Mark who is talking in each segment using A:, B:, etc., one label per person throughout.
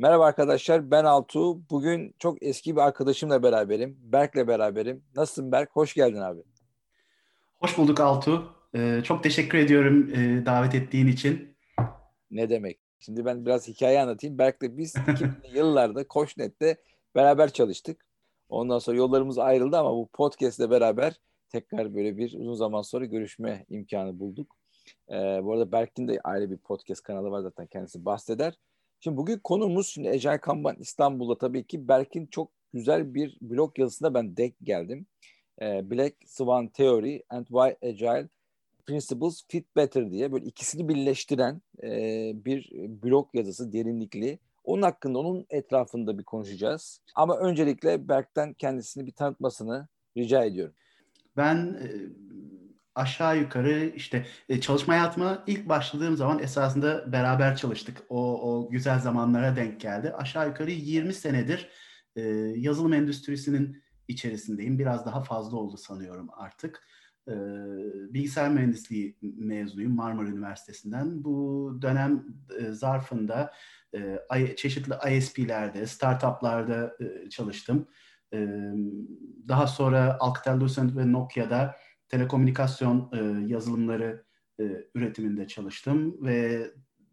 A: Merhaba arkadaşlar, ben Altuğ. Bugün çok eski bir arkadaşımla beraberim. Berk'le beraberim. Nasılsın Berk? Hoş geldin abi.
B: Hoş bulduk Altuğ. Ee, çok teşekkür ediyorum e, davet ettiğin için.
A: Ne demek? Şimdi ben biraz hikaye anlatayım. Berk'le biz 2000'li yıllarda Koçnet'te beraber çalıştık. Ondan sonra yollarımız ayrıldı ama bu podcast'le beraber tekrar böyle bir uzun zaman sonra görüşme imkanı bulduk. Ee, bu arada Berk'in de ayrı bir podcast kanalı var zaten kendisi bahseder. Şimdi bugün konumuz şimdi Ecel Kanban İstanbul'da tabii ki Berk'in çok güzel bir blog yazısında ben denk geldim. Ee, Black Swan Theory and Why Agile Principles Fit Better diye böyle ikisini birleştiren e, bir blog yazısı derinlikli. Onun hakkında, onun etrafında bir konuşacağız. Ama öncelikle Berk'ten kendisini bir tanıtmasını rica ediyorum.
B: Ben e, aşağı yukarı işte e, çalışma hayatıma ilk başladığım zaman esasında beraber çalıştık. O, o güzel zamanlara denk geldi. Aşağı yukarı 20 senedir e, yazılım endüstrisinin içerisindeyim. Biraz daha fazla oldu sanıyorum artık. E, bilgisayar mühendisliği mezunuyum Marmara Üniversitesi'nden. Bu dönem e, zarfında e, çeşitli ISP'lerde, startuplarda e, çalıştım. E, daha sonra Alcatel-Lucent ve Nokia'da telekomünikasyon e, yazılımları e, üretiminde çalıştım ve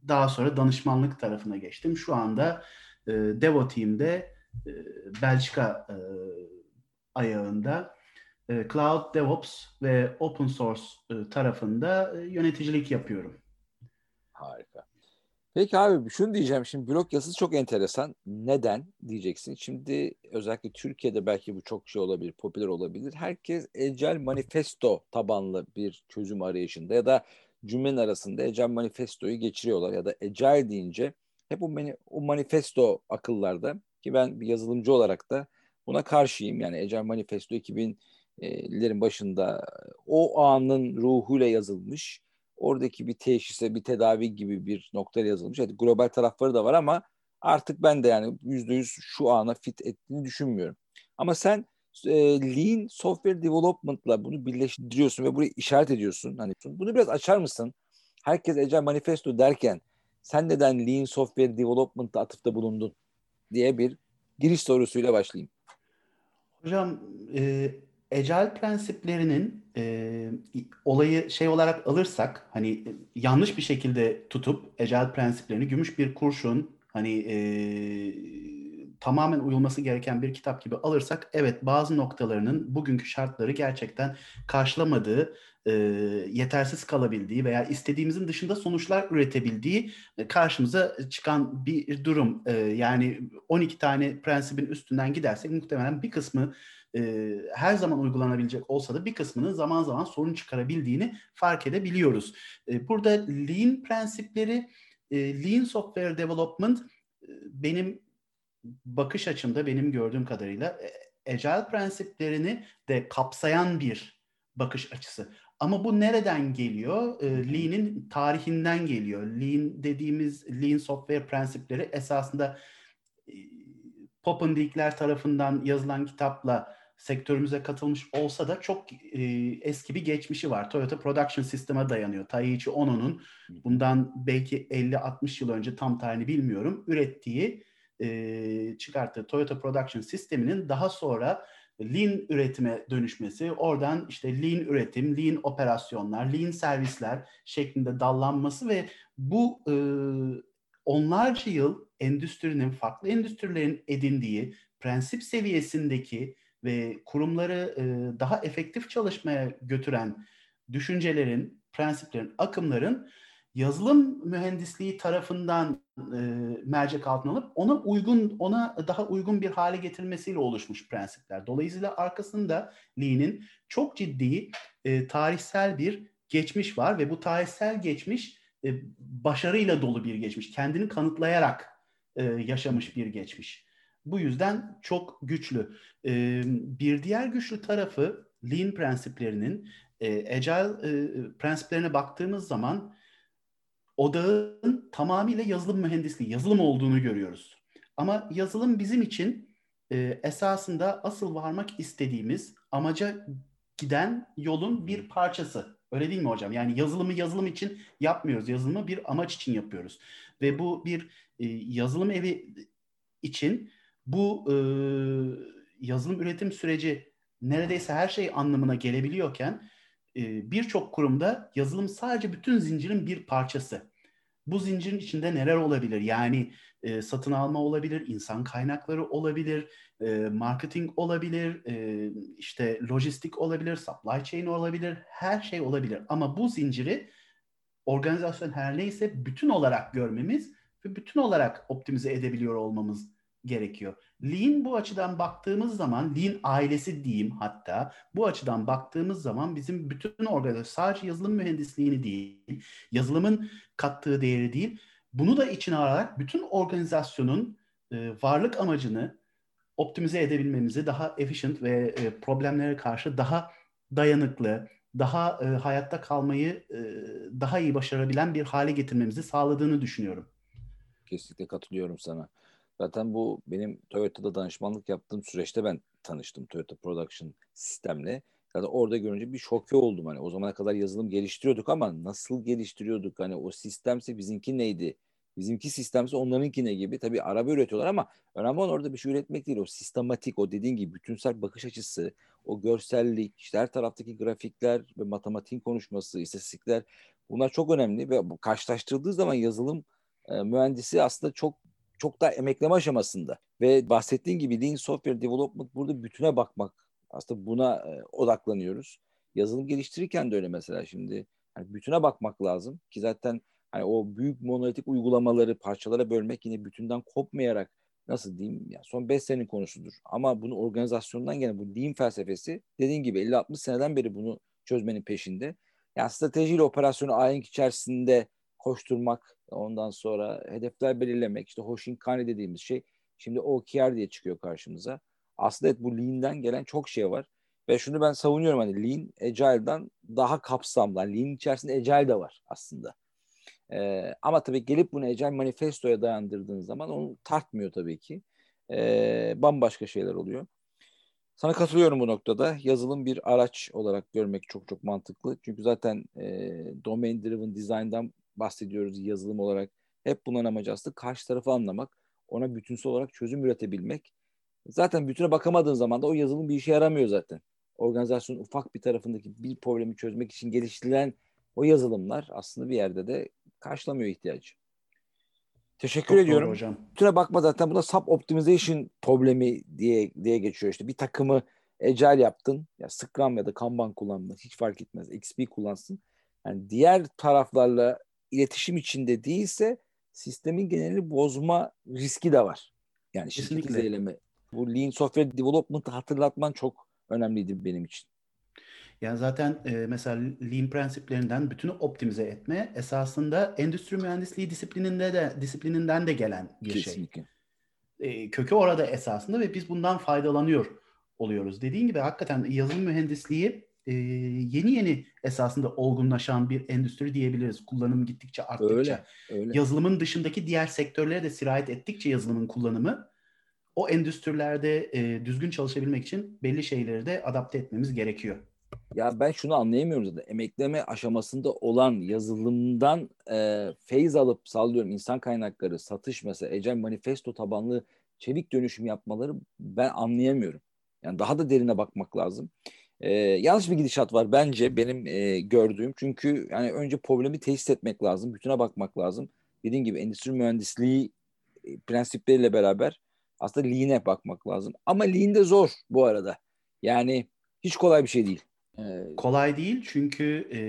B: daha sonra danışmanlık tarafına geçtim. Şu anda e, Devo Team'de e, Belçika e, ayağında e, Cloud DevOps ve Open Source e, tarafında e, yöneticilik yapıyorum.
A: Harika. Peki abi şunu diyeceğim şimdi blog yazısı çok enteresan. Neden diyeceksin. Şimdi özellikle Türkiye'de belki bu çok şey olabilir, popüler olabilir. Herkes Ecel Manifesto tabanlı bir çözüm arayışında ya da cümlenin arasında Ecel Manifesto'yu geçiriyorlar ya da Ecel deyince hep o, mani, o manifesto akıllarda ki ben bir yazılımcı olarak da buna karşıyım. Yani Ecel Manifesto 2000'lerin başında o anın ruhuyla yazılmış oradaki bir teşhise, bir tedavi gibi bir nokta yazılmış. Evet, global tarafları da var ama artık ben de yani yüzde yüz şu ana fit ettiğini düşünmüyorum. Ama sen e, Lean Software Development'la bunu birleştiriyorsun ve burayı işaret ediyorsun. Hani bunu biraz açar mısın? Herkes Agile Manifesto derken sen neden Lean Software Development'a atıfta bulundun diye bir giriş sorusuyla başlayayım.
B: Hocam e, Agile prensiplerinin e, olayı şey olarak alırsak hani yanlış bir şekilde tutup Agile prensiplerini gümüş bir kurşun hani e, tamamen uyulması gereken bir kitap gibi alırsak evet bazı noktalarının bugünkü şartları gerçekten karşılamadığı, e, yetersiz kalabildiği veya istediğimizin dışında sonuçlar üretebildiği e, karşımıza çıkan bir durum. E, yani 12 tane prensibin üstünden gidersek muhtemelen bir kısmı e, her zaman uygulanabilecek olsa da bir kısmının zaman zaman sorun çıkarabildiğini fark edebiliyoruz. E, burada Lean prensipleri, e, Lean Software Development e, benim bakış açımda benim gördüğüm kadarıyla e, Agile prensiplerini de kapsayan bir bakış açısı. Ama bu nereden geliyor? E, Lean'in tarihinden geliyor. Lean dediğimiz Lean Software prensipleri esasında Popendikler tarafından yazılan kitapla sektörümüze katılmış olsa da çok e, eski bir geçmişi var. Toyota Production System'a dayanıyor. Taiichi Ono'nun bundan belki 50-60 yıl önce tam tarihini bilmiyorum ürettiği e, çıkarttığı Toyota Production Sistemi'nin daha sonra Lean üretime dönüşmesi, oradan işte Lean üretim, Lean operasyonlar, Lean servisler şeklinde dallanması ve bu e, onlarca yıl endüstrinin, farklı endüstrilerin edindiği prensip seviyesindeki ve kurumları e, daha efektif çalışmaya götüren düşüncelerin, prensiplerin, akımların yazılım mühendisliği tarafından e, mercek altına alıp ona uygun, ona daha uygun bir hale getirmesiyle oluşmuş prensipler. Dolayısıyla arkasında Lee'nin çok ciddi e, tarihsel bir geçmiş var ve bu tarihsel geçmiş başarıyla dolu bir geçmiş. Kendini kanıtlayarak yaşamış bir geçmiş. Bu yüzden çok güçlü. E, bir diğer güçlü tarafı Lean prensiplerinin e, Agile e, prensiplerine baktığımız zaman odağın tamamıyla yazılım mühendisliği, yazılım olduğunu görüyoruz. Ama yazılım bizim için e, esasında asıl varmak istediğimiz amaca giden yolun bir parçası. Öyle değil mi hocam? Yani yazılımı yazılım için yapmıyoruz. Yazılımı bir amaç için yapıyoruz. Ve bu bir e, yazılım evi için bu e, yazılım üretim süreci neredeyse her şey anlamına gelebiliyorken e, birçok kurumda yazılım sadece bütün zincirin bir parçası. Bu zincirin içinde neler olabilir? Yani e, satın alma olabilir, insan kaynakları olabilir, e, marketing olabilir, e, işte lojistik olabilir, supply chain olabilir, her şey olabilir. Ama bu zinciri organizasyon her neyse bütün olarak görmemiz ve bütün olarak optimize edebiliyor olmamız gerekiyor. Lean bu açıdan baktığımız zaman, Lean ailesi diyeyim hatta, bu açıdan baktığımız zaman bizim bütün organizasyon sadece yazılım mühendisliğini değil, yazılımın kattığı değeri değil, bunu da içine alarak bütün organizasyonun e, varlık amacını optimize edebilmemizi, daha efficient ve e, problemlere karşı daha dayanıklı, daha e, hayatta kalmayı e, daha iyi başarabilen bir hale getirmemizi sağladığını düşünüyorum.
A: Kesinlikle katılıyorum sana. Zaten bu benim Toyota'da danışmanlık yaptığım süreçte ben tanıştım Toyota Production sistemle. Zaten orada görünce bir şoke oldum. Hani o zamana kadar yazılım geliştiriyorduk ama nasıl geliştiriyorduk? Hani o sistemse bizimki neydi? Bizimki sistemse onlarınki ne gibi. Tabii araba üretiyorlar ama önemli olan orada bir şey üretmek değil. O sistematik, o dediğin gibi bütünsel bakış açısı, o görsellik, işte her taraftaki grafikler ve matematiğin konuşması, istatistikler bunlar çok önemli ve karşılaştırıldığı zaman yazılım e, mühendisi aslında çok çok daha emekleme aşamasında ve bahsettiğin gibi Lean Software Development burada bütüne bakmak aslında buna e, odaklanıyoruz. Yazılım geliştirirken de öyle mesela şimdi yani bütüne bakmak lazım ki zaten hani o büyük monolitik uygulamaları parçalara bölmek yine bütünden kopmayarak nasıl diyeyim ya son 5 senenin konusudur. Ama bunu organizasyondan gelen bu Lean felsefesi dediğin gibi 50-60 seneden beri bunu çözmenin peşinde. Yani stratejiyle operasyonu ahenk içerisinde koşturmak, ondan sonra hedefler belirlemek, işte Hoshinkane dediğimiz şey şimdi OKR diye çıkıyor karşımıza. Aslında evet, bu Lean'den gelen çok şey var. Ve şunu ben savunuyorum hani Lean, Agile'dan daha kapsamlı. Yani Lean içerisinde Agile de var aslında. Ee, ama tabii gelip bunu Agile Manifesto'ya dayandırdığın zaman onu tartmıyor tabii ki. Ee, bambaşka şeyler oluyor. Sana katılıyorum bu noktada. Yazılım bir araç olarak görmek çok çok mantıklı. Çünkü zaten e, domain driven design'dan bahsediyoruz yazılım olarak. Hep bunların amacı aslında karşı tarafı anlamak, ona bütünsel olarak çözüm üretebilmek. Zaten bütüne bakamadığın zaman da o yazılım bir işe yaramıyor zaten. Organizasyonun ufak bir tarafındaki bir problemi çözmek için geliştirilen o yazılımlar aslında bir yerde de karşılamıyor ihtiyacı. Teşekkür Çok ediyorum. hocam. Bütüne bakma zaten buna sub optimization problemi diye diye geçiyor işte. Bir takımı agile yaptın. Ya Scrum ya da Kanban kullanma hiç fark etmez. XP kullansın. Yani diğer taraflarla iletişim içinde değilse sistemin genelini bozma riski de var. Yani şirket izleme. Bu Lean Software Development'ı hatırlatman çok önemliydi benim için.
B: Yani zaten e, mesela Lean prensiplerinden bütünü optimize etme esasında endüstri mühendisliği disiplininde de disiplininden de gelen bir şey. Kesinlikle. şey. E, kökü orada esasında ve biz bundan faydalanıyor oluyoruz. Dediğin gibi hakikaten yazılım mühendisliği e, yeni yeni esasında olgunlaşan bir endüstri diyebiliriz. Kullanım gittikçe arttıkça. Öyle, öyle. Yazılımın dışındaki diğer sektörlere de sirayet ettikçe yazılımın kullanımı o endüstrilerde e, düzgün çalışabilmek için belli şeyleri de adapte etmemiz gerekiyor.
A: Ya ben şunu anlayamıyorum zaten. Emekleme aşamasında olan yazılımdan e, feyz alıp sallıyorum insan kaynakları, satış mesela Ecel Manifesto tabanlı çevik dönüşüm yapmaları ben anlayamıyorum. Yani daha da derine bakmak lazım. E, yanlış bir gidişat var bence benim e, gördüğüm. Çünkü yani önce problemi tesis etmek lazım. Bütüne bakmak lazım. Dediğim gibi endüstri mühendisliği e, prensipleriyle beraber aslında Lean'e bakmak lazım. Ama Lean de zor bu arada. Yani hiç kolay bir şey değil.
B: Kolay değil çünkü e,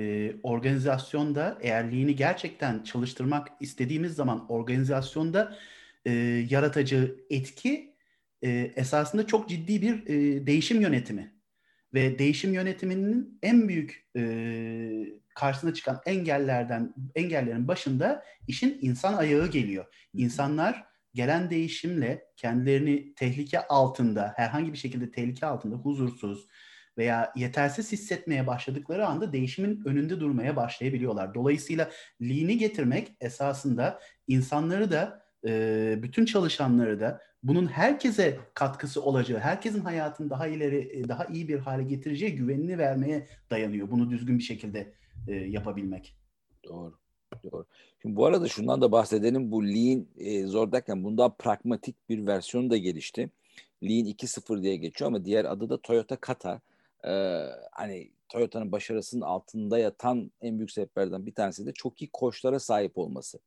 B: organizasyonda eğer Lean'i gerçekten çalıştırmak istediğimiz zaman organizasyonda e, yaratıcı etki e, esasında çok ciddi bir e, değişim yönetimi. Ve değişim yönetiminin en büyük e, karşısına çıkan engellerden engellerin başında işin insan ayağı geliyor. İnsanlar gelen değişimle kendilerini tehlike altında, herhangi bir şekilde tehlike altında huzursuz veya yetersiz hissetmeye başladıkları anda değişimin önünde durmaya başlayabiliyorlar. Dolayısıyla lean'i getirmek esasında insanları da bütün çalışanları da bunun herkese katkısı olacağı, herkesin hayatını daha ileri, daha iyi bir hale getireceği güvenini vermeye dayanıyor. Bunu düzgün bir şekilde yapabilmek.
A: Doğru. Doğru. Şimdi bu arada şundan da bahsedelim. Bu Lean e, zor derken bundan pragmatik bir versiyonu da gelişti. Lean 2.0 diye geçiyor ama diğer adı da Toyota Kata. Ee, hani Toyota'nın başarısının altında yatan en büyük sebeplerden bir tanesi de çok iyi koçlara sahip olması.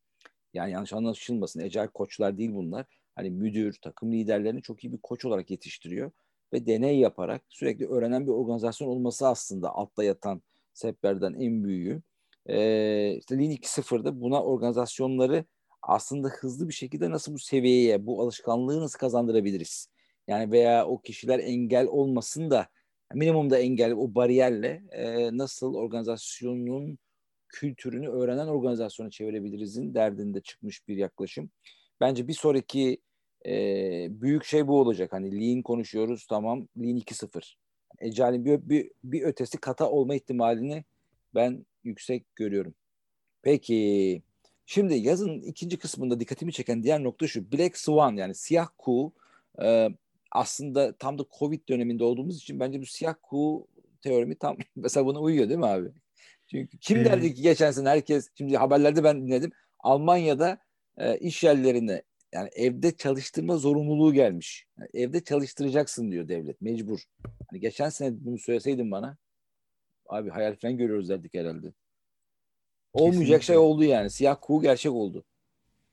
A: Yani yanlış anlaşılmasın. Ecel koçlar değil bunlar. Hani müdür, takım liderlerini çok iyi bir koç olarak yetiştiriyor ve deney yaparak sürekli öğrenen bir organizasyon olması aslında altta yatan sebeplerden en büyüğü. Ee, işte Lean 2.0'da buna organizasyonları aslında hızlı bir şekilde nasıl bu seviyeye, bu alışkanlığı nasıl kazandırabiliriz? Yani veya o kişiler engel olmasın da minimumda engel, o bariyerle e, nasıl organizasyonun kültürünü öğrenen organizasyona çevirebilirizin derdinde çıkmış bir yaklaşım. Bence bir sonraki e, büyük şey bu olacak. Hani Lean konuşuyoruz tamam Lean 2.0. Ecail'in bir, bir, bir ötesi kata olma ihtimalini ben yüksek görüyorum. Peki şimdi yazın ikinci kısmında dikkatimi çeken diğer nokta şu. Black Swan yani siyah kuğu e, aslında tam da Covid döneminde olduğumuz için bence bu siyah kuğu teorimi tam mesela buna uyuyor değil mi abi? Çünkü kim evet. derdi ki geçen sene herkes şimdi haberlerde ben dinledim Almanya'da e, iş yerlerine yani evde çalıştırma zorunluluğu gelmiş. Yani evde çalıştıracaksın diyor devlet mecbur. Hani geçen sene bunu söyleseydin bana abi hayal falan görüyoruz derdik herhalde. Olmayacak şey Kesinlikle. şey oldu yani. Siyah kuğu gerçek oldu.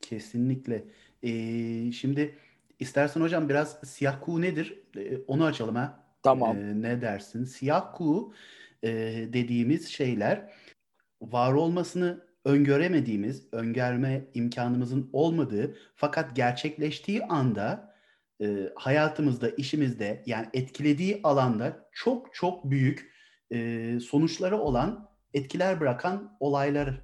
B: Kesinlikle. Ee, şimdi istersen hocam biraz siyah kuğu nedir? Ee, onu açalım ha.
A: Tamam.
B: Ee, ne dersin? Siyah kuğu e, dediğimiz şeyler var olmasını öngöremediğimiz, öngörme imkanımızın olmadığı fakat gerçekleştiği anda e, hayatımızda, işimizde yani etkilediği alanda çok çok büyük e, sonuçları olan etkiler bırakan olaylar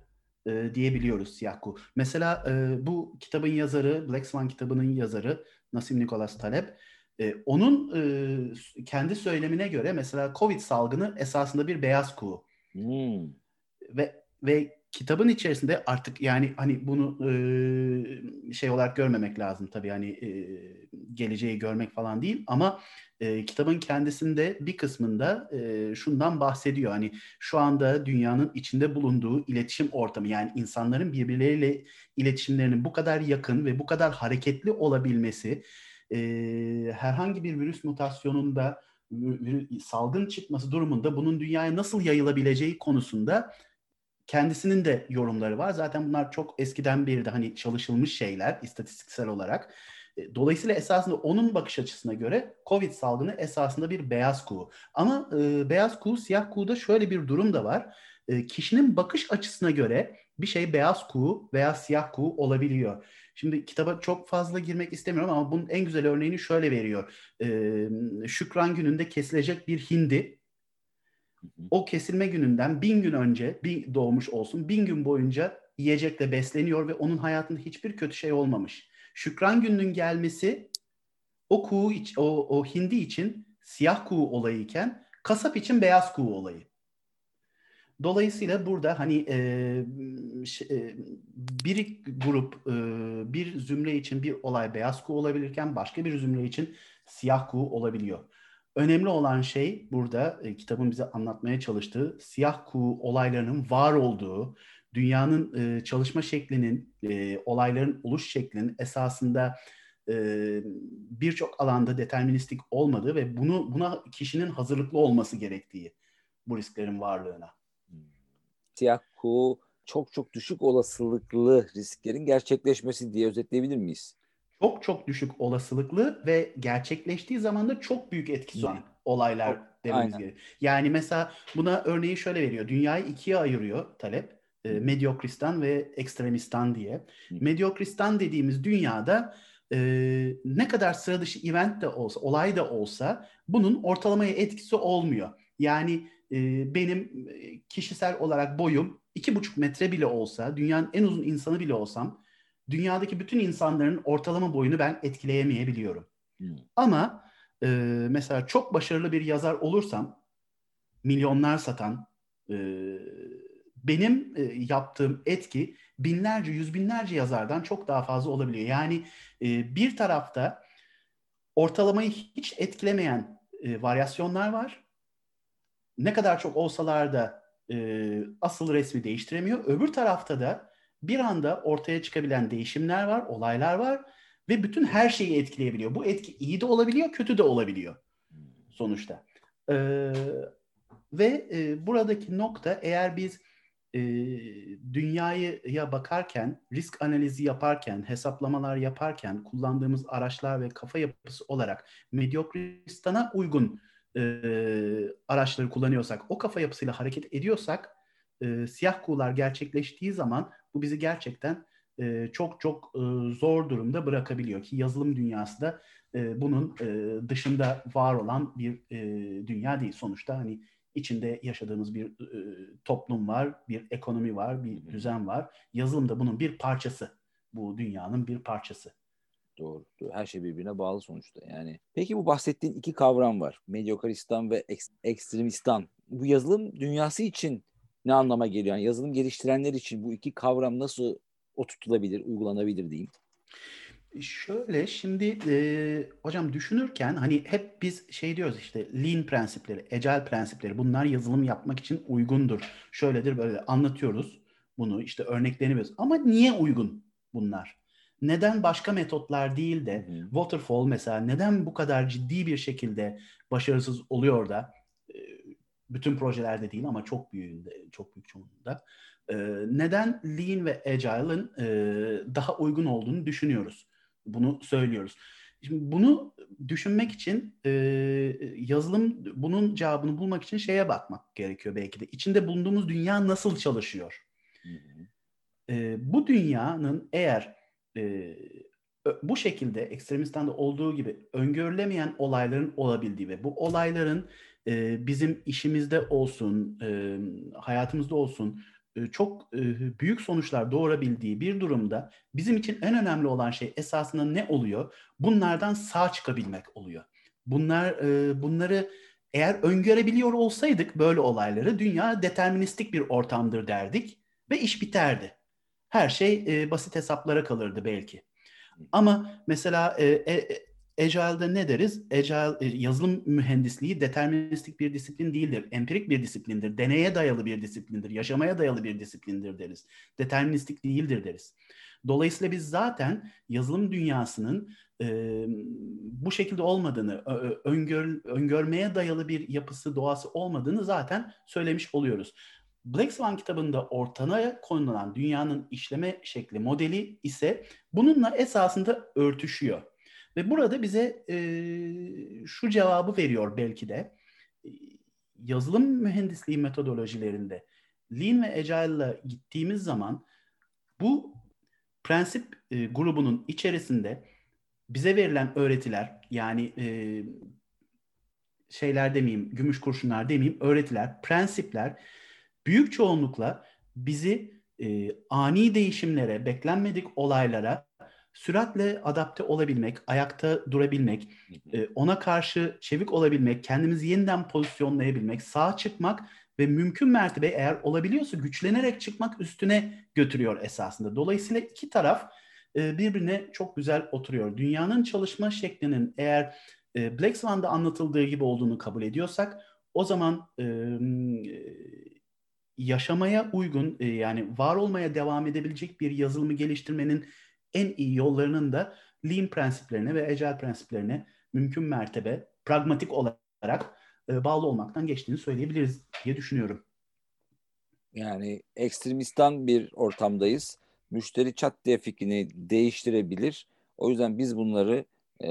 B: e, diyebiliyoruz Siyahku. Mesela e, bu kitabın yazarı, Black Swan kitabının yazarı Nasim Nicholas Taleb, e, onun e, kendi söylemine göre mesela Covid salgını esasında bir beyaz kuğu. Hmm. Ve ve kitabın içerisinde artık yani hani bunu e, şey olarak görmemek lazım tabii hani e, geleceği görmek falan değil ama e, kitabın kendisinde bir kısmında e, şundan bahsediyor. Hani şu anda dünyanın içinde bulunduğu iletişim ortamı yani insanların birbirleriyle iletişimlerinin bu kadar yakın ve bu kadar hareketli olabilmesi e, herhangi bir virüs mutasyonunda salgın çıkması durumunda bunun dünyaya nasıl yayılabileceği konusunda kendisinin de yorumları var. Zaten bunlar çok eskiden beri de hani çalışılmış şeyler istatistiksel olarak. E, dolayısıyla esasında onun bakış açısına göre Covid salgını esasında bir beyaz kuğu. Ama e, beyaz kuğu, siyah kuğuda şöyle bir durum da var. E, kişinin bakış açısına göre bir şey beyaz kuğu veya siyah kuğu olabiliyor. Şimdi kitaba çok fazla girmek istemiyorum ama bunun en güzel örneğini şöyle veriyor. E, Şükran gününde kesilecek bir hindi o kesilme gününden bin gün önce bir doğmuş olsun, bin gün boyunca yiyecekle besleniyor ve onun hayatında hiçbir kötü şey olmamış. Şükran gününün gelmesi o kuğu iç, o, o hindi için siyah kuğu olayı iken kasap için beyaz kuğu olayı. Dolayısıyla burada hani e, e, bir grup, e, bir zümre için bir olay beyaz kuğu olabilirken başka bir zümre için siyah kuğu olabiliyor. Önemli olan şey burada e, kitabın bize anlatmaya çalıştığı siyah kuğu olaylarının var olduğu, dünyanın e, çalışma şeklinin, e, olayların oluş şeklinin esasında e, birçok alanda deterministik olmadığı ve bunu buna kişinin hazırlıklı olması gerektiği bu risklerin varlığına.
A: Siyah kuğu çok çok düşük olasılıklı risklerin gerçekleşmesi diye özetleyebilir miyiz?
B: Çok çok düşük olasılıklı ve gerçekleştiği zaman da çok büyük etkisi olan olaylar dememiz gerekiyor. Yani mesela buna örneği şöyle veriyor. Dünyayı ikiye ayırıyor talep. E, Medyokristan ve ekstremistan diye. Medyokristan dediğimiz dünyada e, ne kadar sıra dışı event de olsa, olay da olsa bunun ortalamaya etkisi olmuyor. Yani e, benim kişisel olarak boyum iki buçuk metre bile olsa, dünyanın en uzun insanı bile olsam dünyadaki bütün insanların ortalama boyunu ben etkileyemeyebiliyorum. Hmm. Ama e, mesela çok başarılı bir yazar olursam milyonlar satan e, benim e, yaptığım etki binlerce, yüz binlerce yazardan çok daha fazla olabiliyor. Yani e, bir tarafta ortalamayı hiç etkilemeyen e, varyasyonlar var. Ne kadar çok olsalar da e, asıl resmi değiştiremiyor. Öbür tarafta da bir anda ortaya çıkabilen değişimler var, olaylar var ve bütün her şeyi etkileyebiliyor. Bu etki iyi de olabiliyor, kötü de olabiliyor sonuçta. Ee, ve e, buradaki nokta eğer biz e, dünyaya bakarken, risk analizi yaparken, hesaplamalar yaparken kullandığımız araçlar ve kafa yapısı olarak medyokristana uygun e, araçları kullanıyorsak, o kafa yapısıyla hareket ediyorsak, e, siyah kuğular gerçekleştiği zaman bu bizi gerçekten e, çok çok e, zor durumda bırakabiliyor ki yazılım dünyası da e, bunun e, dışında var olan bir e, dünya değil. Sonuçta hani içinde yaşadığımız bir e, toplum var, bir ekonomi var, bir düzen var. Yazılım da bunun bir parçası. Bu dünyanın bir parçası.
A: Doğru. Her şey birbirine bağlı sonuçta. Yani peki bu bahsettiğin iki kavram var. Medyokaristan ve ek- ekstremistan. Bu yazılım dünyası için ne anlama geliyor? Yani yazılım geliştirenler için bu iki kavram nasıl oturtulabilir, uygulanabilir diyeyim?
B: Şöyle şimdi e, hocam düşünürken hani hep biz şey diyoruz işte lean prensipleri, agile prensipleri bunlar yazılım yapmak için uygundur. Şöyledir böyle anlatıyoruz bunu işte örneklerini veriyoruz. Ama niye uygun bunlar? Neden başka metotlar değil de Hı-hı. waterfall mesela neden bu kadar ciddi bir şekilde başarısız oluyor da e, bütün projelerde değil ama çok büyüğünde, çok büyük çoğunluğunda e, neden lean ve agile'ın e, daha uygun olduğunu düşünüyoruz? Bunu söylüyoruz. Şimdi bunu düşünmek için e, yazılım bunun cevabını bulmak için şeye bakmak gerekiyor belki de. İçinde bulunduğumuz dünya nasıl çalışıyor? E, bu dünyanın eğer e, bu şekilde ekstremistan olduğu gibi öngörülemeyen olayların olabildiği ve bu olayların e, bizim işimizde olsun, e, hayatımızda olsun e, çok e, büyük sonuçlar doğurabildiği bir durumda bizim için en önemli olan şey esasında ne oluyor? Bunlardan sağ çıkabilmek oluyor. Bunlar e, bunları eğer öngörebiliyor olsaydık böyle olayları dünya deterministik bir ortamdır derdik ve iş biterdi. Her şey basit hesaplara kalırdı belki. Ama mesela Agile'de ne deriz? Agile e, yazılım mühendisliği deterministik bir disiplin değildir. Empirik bir disiplindir. Deneye dayalı bir disiplindir. Yaşamaya dayalı bir disiplindir deriz. Deterministik değildir deriz. Dolayısıyla biz zaten yazılım dünyasının e, bu şekilde olmadığını, öngör, öngörmeye dayalı bir yapısı, doğası olmadığını zaten söylemiş oluyoruz. Black Swan kitabında ortaya konulan dünyanın işleme şekli modeli ise bununla esasında örtüşüyor. Ve burada bize e, şu cevabı veriyor belki de. Yazılım mühendisliği metodolojilerinde Lean ve Agile'la gittiğimiz zaman bu prensip e, grubunun içerisinde bize verilen öğretiler yani e, şeyler demeyeyim, gümüş kurşunlar demeyeyim, öğretiler, prensipler büyük çoğunlukla bizi e, ani değişimlere, beklenmedik olaylara süratle adapte olabilmek, ayakta durabilmek, e, ona karşı çevik olabilmek, kendimizi yeniden pozisyonlayabilmek, sağ çıkmak ve mümkün mertebe eğer olabiliyorsa güçlenerek çıkmak üstüne götürüyor esasında. Dolayısıyla iki taraf e, birbirine çok güzel oturuyor. Dünyanın çalışma şeklinin eğer e, Black Swan'da anlatıldığı gibi olduğunu kabul ediyorsak o zaman yaşamaya uygun yani var olmaya devam edebilecek bir yazılımı geliştirmenin en iyi yollarının da Lean prensiplerine ve Agile prensiplerine mümkün mertebe pragmatik olarak e, bağlı olmaktan geçtiğini söyleyebiliriz diye düşünüyorum.
A: Yani ekstremistan bir ortamdayız. Müşteri çat diye fikrini değiştirebilir. O yüzden biz bunları e,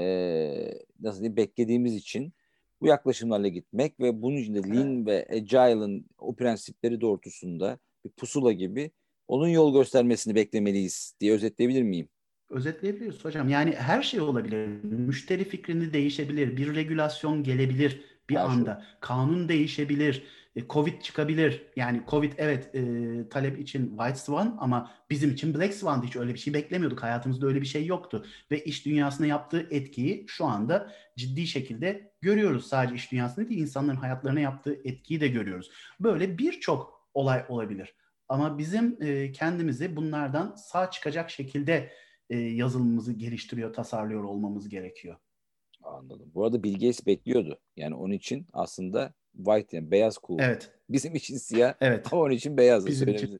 A: nasıl diyeyim beklediğimiz için bu yaklaşımlarla gitmek ve bunun için de Lean ve Agile'ın o prensipleri doğrultusunda bir pusula gibi onun yol göstermesini beklemeliyiz diye özetleyebilir miyim?
B: Özetleyebiliriz hocam. Yani her şey olabilir. Müşteri fikrini değişebilir. Bir regülasyon gelebilir bir her anda. Şey. Kanun değişebilir. E, Covid çıkabilir. Yani Covid evet e, talep için White Swan ama bizim için Black Swan'dı. Hiç öyle bir şey beklemiyorduk. Hayatımızda öyle bir şey yoktu. Ve iş dünyasına yaptığı etkiyi şu anda ciddi şekilde görüyoruz. Sadece iş dünyasında değil, insanların hayatlarına yaptığı etkiyi de görüyoruz. Böyle birçok olay olabilir. Ama bizim e, kendimizi bunlardan sağ çıkacak şekilde e, yazılımımızı geliştiriyor, tasarlıyor olmamız gerekiyor.
A: Anladım. Bu arada Bill Gates bekliyordu. Yani onun için aslında white yani beyaz cool.
B: Evet.
A: Bizim için siyah
B: evet.
A: ama onun için beyaz.
B: Bizim için.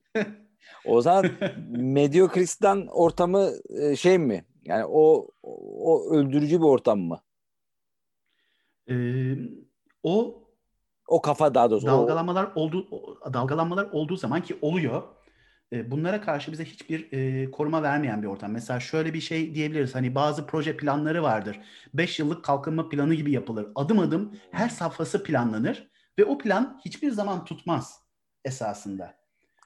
A: O zaman Mediokristan ortamı e, şey mi? Yani o o öldürücü bir ortam mı?
B: Ee, o
A: o kafa daha doğrusu.
B: Dalgalanmalar o... olduğu dalgalanmalar olduğu zaman ki oluyor. Bunlara karşı bize hiçbir e, koruma vermeyen bir ortam. Mesela şöyle bir şey diyebiliriz. Hani bazı proje planları vardır. 5 yıllık kalkınma planı gibi yapılır. Adım adım her safhası planlanır ve o plan hiçbir zaman tutmaz esasında.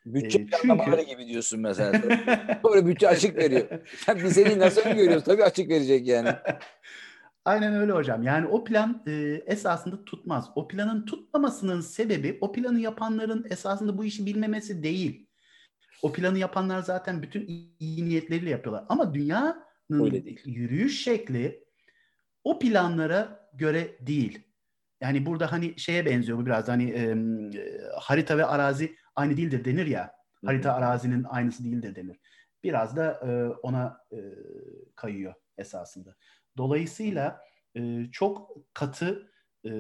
A: Bütçe e, çünkü... gibi diyorsun mesela. Böyle bütçe açık veriyor. Sen bize nasıl görüyorsun? Tabii açık verecek yani.
B: Aynen öyle hocam. Yani o plan e, esasında tutmaz. O planın tutmamasının sebebi o planı yapanların esasında bu işi bilmemesi değil. O planı yapanlar zaten bütün iyi niyetleriyle yapıyorlar. Ama dünyanın yürüyüş şekli o planlara göre değil. Yani burada hani şeye benziyor bu biraz hani e, harita ve arazi aynı değildir denir ya. Harita arazinin aynısı değildir denir. Biraz da e, ona e, kayıyor esasında. Dolayısıyla e, çok katı e,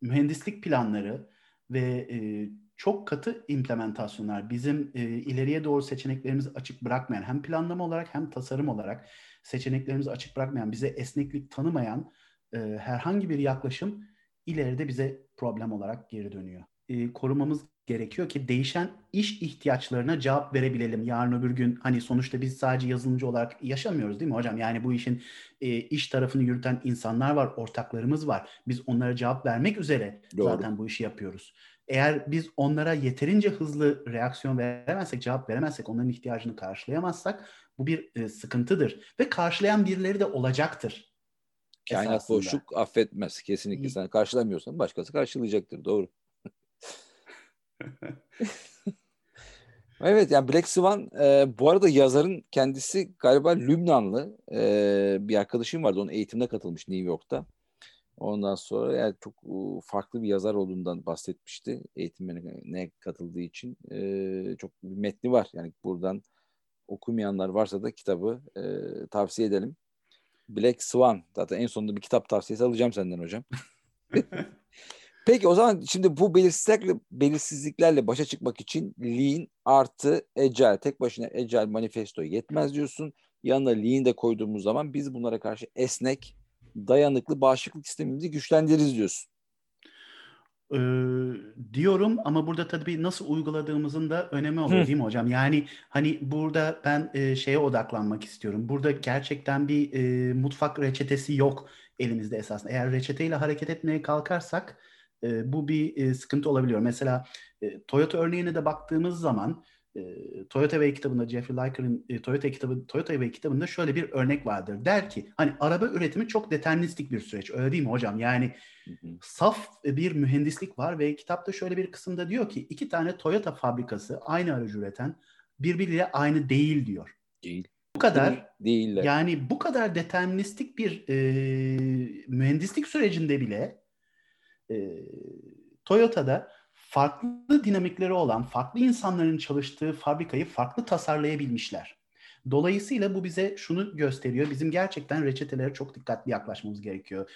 B: mühendislik planları ve e, çok katı implementasyonlar bizim e, ileriye doğru seçeneklerimizi açık bırakmayan hem planlama olarak hem tasarım olarak seçeneklerimizi açık bırakmayan bize esneklik tanımayan e, herhangi bir yaklaşım ileride bize problem olarak geri dönüyor. E, korumamız gerekiyor ki değişen iş ihtiyaçlarına cevap verebilelim. Yarın öbür gün hani sonuçta biz sadece yazılımcı olarak yaşamıyoruz değil mi hocam? Yani bu işin e, iş tarafını yürüten insanlar var, ortaklarımız var. Biz onlara cevap vermek üzere Doğru. zaten bu işi yapıyoruz. Eğer biz onlara yeterince hızlı reaksiyon veremezsek, cevap veremezsek, onların ihtiyacını karşılayamazsak bu bir e, sıkıntıdır. Ve karşılayan birileri de olacaktır.
A: Kainat boşluk affetmez kesinlikle. Sen karşılamıyorsan başkası karşılayacaktır. Doğru. evet yani Black Swan e, bu arada yazarın kendisi galiba Lübnanlı e, bir arkadaşım vardı. Onun eğitimine katılmış New York'ta. Ondan sonra yani çok farklı bir yazar olduğundan bahsetmişti eğitimine katıldığı için. E, çok bir metni var. Yani buradan okumayanlar varsa da kitabı e, tavsiye edelim. Black Swan. Zaten en sonunda bir kitap tavsiyesi alacağım senden hocam. Peki o zaman şimdi bu belirsizliklerle, belirsizliklerle başa çıkmak için Lean artı Agile, tek başına Agile manifesto yetmez diyorsun. Yanına Lean de koyduğumuz zaman biz bunlara karşı esnek, dayanıklı bağışıklık sistemimizi güçlendiririz diyorsun.
B: Ee, diyorum ama burada tabii nasıl uyguladığımızın da önemi oluyor Hı. değil mi hocam? Yani hani burada ben e, şeye odaklanmak istiyorum. Burada gerçekten bir e, mutfak reçetesi yok elimizde esasında. Eğer reçeteyle hareket etmeye kalkarsak e, bu bir e, sıkıntı olabiliyor. Mesela e, Toyota örneğine de baktığımız zaman e, Toyota Way kitabında Jeffrey Liker'ın e, Toyota kitabı Toyota Way kitabında şöyle bir örnek vardır. Der ki hani araba üretimi çok deterministik bir süreç. Öyle değil mi hocam? Yani saf bir mühendislik var ve kitapta şöyle bir kısımda diyor ki iki tane Toyota fabrikası aynı aracı üreten birbiriyle aynı değil diyor.
A: Değil.
B: Bu kadar değiller. Yani bu kadar deterministik bir e, mühendislik sürecinde bile e, Toyota'da farklı dinamikleri olan, farklı insanların çalıştığı fabrikayı farklı tasarlayabilmişler. Dolayısıyla bu bize şunu gösteriyor. Bizim gerçekten reçetelere çok dikkatli yaklaşmamız gerekiyor.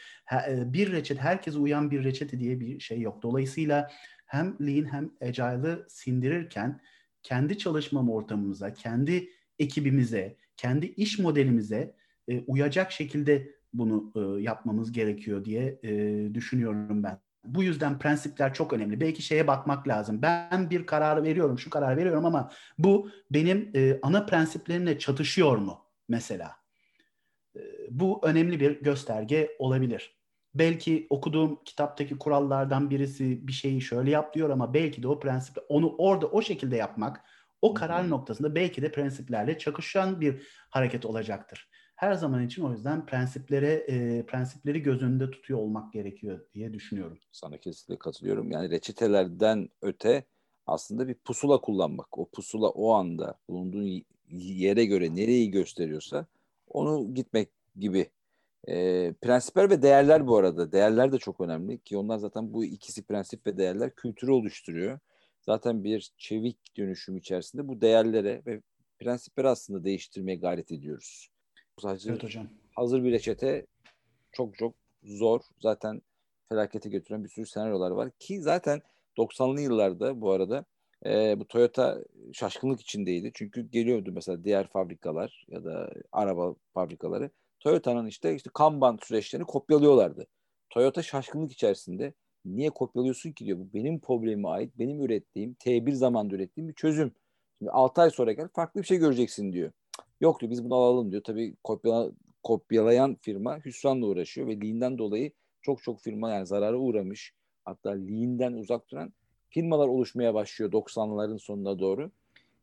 B: Bir reçete, herkese uyan bir reçete diye bir şey yok. Dolayısıyla hem Lean hem Agile'ı sindirirken kendi çalışma ortamımıza, kendi ekibimize, kendi iş modelimize e, uyacak şekilde bunu e, yapmamız gerekiyor diye e, düşünüyorum ben. Bu yüzden prensipler çok önemli. Belki şeye bakmak lazım. Ben bir karar veriyorum, şu karar veriyorum ama bu benim e, ana prensiplerimle çatışıyor mu mesela? E, bu önemli bir gösterge olabilir. Belki okuduğum kitaptaki kurallardan birisi bir şeyi şöyle yap diyor ama belki de o prensip onu orada o şekilde yapmak o karar noktasında belki de prensiplerle çakışan bir hareket olacaktır her zaman için o yüzden prensiplere e, prensipleri göz önünde tutuyor olmak gerekiyor diye düşünüyorum.
A: Sana kesinlikle katılıyorum. Yani reçetelerden öte aslında bir pusula kullanmak. O pusula o anda bulunduğun yere göre nereyi gösteriyorsa onu gitmek gibi. E, prensipler ve değerler bu arada. Değerler de çok önemli ki onlar zaten bu ikisi prensip ve değerler kültürü oluşturuyor. Zaten bir çevik dönüşüm içerisinde bu değerlere ve prensipleri aslında değiştirmeye gayret ediyoruz.
B: Hazır, evet hocam.
A: Hazır bir reçete çok çok zor. Zaten felakete götüren bir sürü senaryolar var. Ki zaten 90'lı yıllarda bu arada E, bu Toyota şaşkınlık içindeydi. Çünkü geliyordu mesela diğer fabrikalar ya da araba fabrikaları. Toyota'nın işte işte Kanban süreçlerini kopyalıyorlardı. Toyota şaşkınlık içerisinde niye kopyalıyorsun ki diyor. Bu benim problemime ait, benim ürettiğim, T1 zamanda ürettiğim bir çözüm. Şimdi 6 ay sonra gel farklı bir şey göreceksin diyor. Yok diyor biz bunu alalım diyor. Tabii kopyala, kopyalayan firma hüsranla uğraşıyor ve Lean'den dolayı çok çok firma yani zarara uğramış. Hatta Lean'den uzak duran firmalar oluşmaya başlıyor 90'ların sonuna doğru.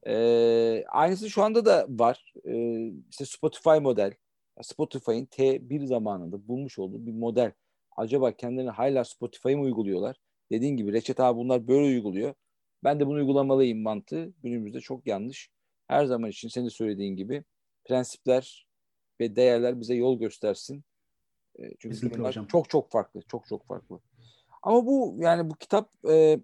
A: Ee, aynısı şu anda da var. Ee, işte Spotify model. Spotify'ın T1 zamanında bulmuş olduğu bir model. Acaba kendilerini hala Spotify'ı mı uyguluyorlar? Dediğin gibi Reçet abi bunlar böyle uyguluyor. Ben de bunu uygulamalıyım mantığı günümüzde çok yanlış. Her zaman için senin söylediğin gibi prensipler ve değerler bize yol göstersin. Çünkü Kesinlikle hocam. çok çok farklı, çok çok farklı. Ama bu yani bu kitap e,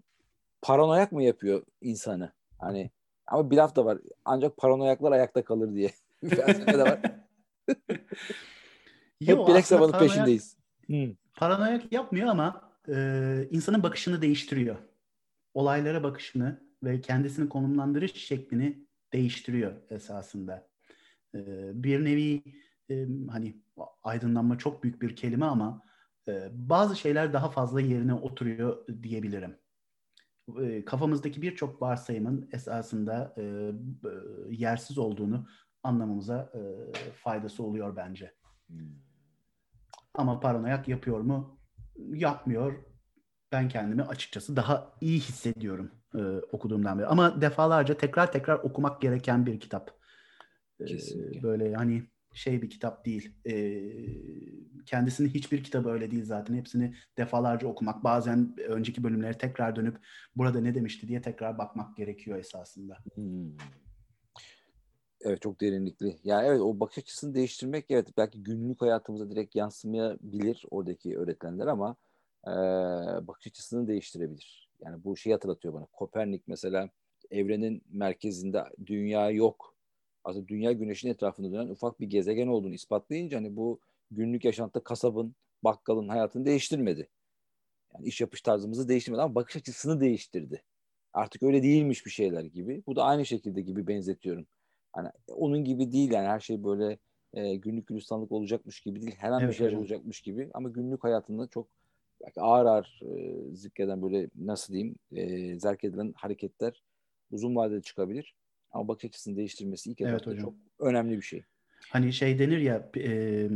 A: paranoyak mı yapıyor insanı? Hani ama bir laf da var. Ancak paranoyaklar ayakta kalır diye. Felsefe de var. Hep bilek sabanın paranoyak, peşindeyiz.
B: Hmm. Paranoyak yapmıyor ama e, insanın bakışını değiştiriyor. Olaylara bakışını ve kendisini konumlandırış şeklini değiştiriyor esasında. E, bir nevi e, hani aydınlanma çok büyük bir kelime ama e, bazı şeyler daha fazla yerine oturuyor diyebilirim. E, kafamızdaki birçok varsayımın esasında e, yersiz olduğunu anlamamıza e, faydası oluyor bence. Hmm. Ama paranoyak yapıyor mu? Yapmıyor. Ben kendimi açıkçası daha iyi hissediyorum e, okuduğumdan beri. Ama defalarca tekrar tekrar okumak gereken bir kitap. E, böyle hani şey bir kitap değil. E, kendisinin hiçbir kitabı öyle değil zaten. Hepsini defalarca okumak, bazen önceki bölümleri tekrar dönüp burada ne demişti diye tekrar bakmak gerekiyor esasında. Hmm.
A: Evet çok derinlikli. Yani evet o bakış açısını değiştirmek evet belki günlük hayatımıza direkt yansımayabilir oradaki öğretmenler ama e, bakış açısını değiştirebilir. Yani bu şeyi hatırlatıyor bana. Kopernik mesela evrenin merkezinde dünya yok. Aslında dünya güneşin etrafında dönen ufak bir gezegen olduğunu ispatlayınca hani bu günlük yaşantıda kasabın, bakkalın hayatını değiştirmedi. Yani iş yapış tarzımızı değiştirmedi ama bakış açısını değiştirdi. Artık öyle değilmiş bir şeyler gibi. Bu da aynı şekilde gibi benzetiyorum. Hani onun gibi değil yani her şey böyle e, günlük gülistanlık olacakmış gibi değil. Hemen evet, bir şeyler hocam. olacakmış gibi. Ama günlük hayatında çok belki ağır ağır e, zikreden böyle nasıl diyeyim e, zerk edilen hareketler uzun vadede çıkabilir. Ama bakış açısını değiştirmesi ilk etapta evet, çok önemli bir şey.
B: Hani şey denir ya e,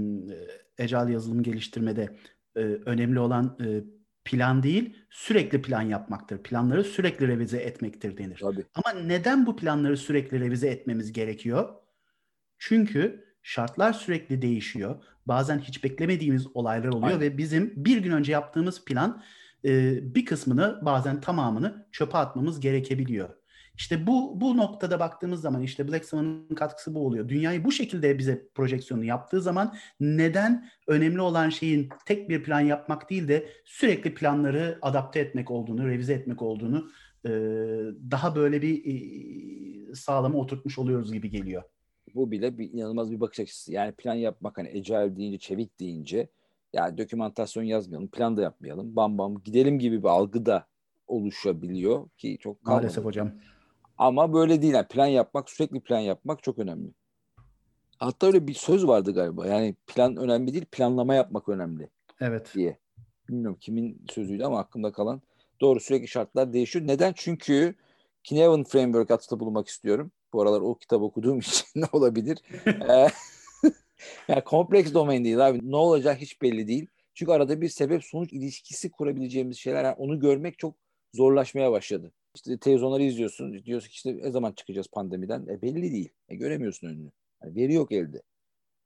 B: Ecal yazılım geliştirmede e, önemli olan e, plan değil, sürekli plan yapmaktır. Planları sürekli revize etmektir denir. Tabii. Ama neden bu planları sürekli revize etmemiz gerekiyor? Çünkü şartlar sürekli değişiyor. Bazen hiç beklemediğimiz olaylar oluyor Aynen. ve bizim bir gün önce yaptığımız plan e, bir kısmını bazen tamamını çöpe atmamız gerekebiliyor. İşte bu bu noktada baktığımız zaman işte Black Swan'ın katkısı bu oluyor. Dünyayı bu şekilde bize projeksiyonu yaptığı zaman neden önemli olan şeyin tek bir plan yapmak değil de sürekli planları adapte etmek olduğunu, revize etmek olduğunu e, daha böyle bir e, sağlama oturtmuş oluyoruz gibi geliyor.
A: Bu bile bir inanılmaz bir bakış açısı. Yani plan yapmak hani agile deyince, çevik deyince yani dokümantasyon yazmayalım, plan da yapmayalım. Bam bam gidelim gibi bir algı da oluşabiliyor ki çok
B: kalmadı. Maalesef hocam.
A: Ama böyle değil. Yani plan yapmak, sürekli plan yapmak çok önemli. Hatta öyle bir söz vardı galiba. Yani plan önemli değil, planlama yapmak önemli.
B: Evet.
A: Diye. Bilmiyorum kimin sözüydü ama aklımda kalan. Doğru sürekli şartlar değişiyor. Neden? Çünkü Kinevan Framework atıfta bulunmak istiyorum. Bu aralar o kitap okuduğum için ne olabilir? Yani kompleks domain değil abi. Ne olacak hiç belli değil. Çünkü arada bir sebep sonuç ilişkisi kurabileceğimiz şeyler. Yani onu görmek çok zorlaşmaya başladı. İşte televizyonları izliyorsun. Diyorsun ki işte ne zaman çıkacağız pandemiden? E belli değil. E göremiyorsun önünü. Yani veri yok elde.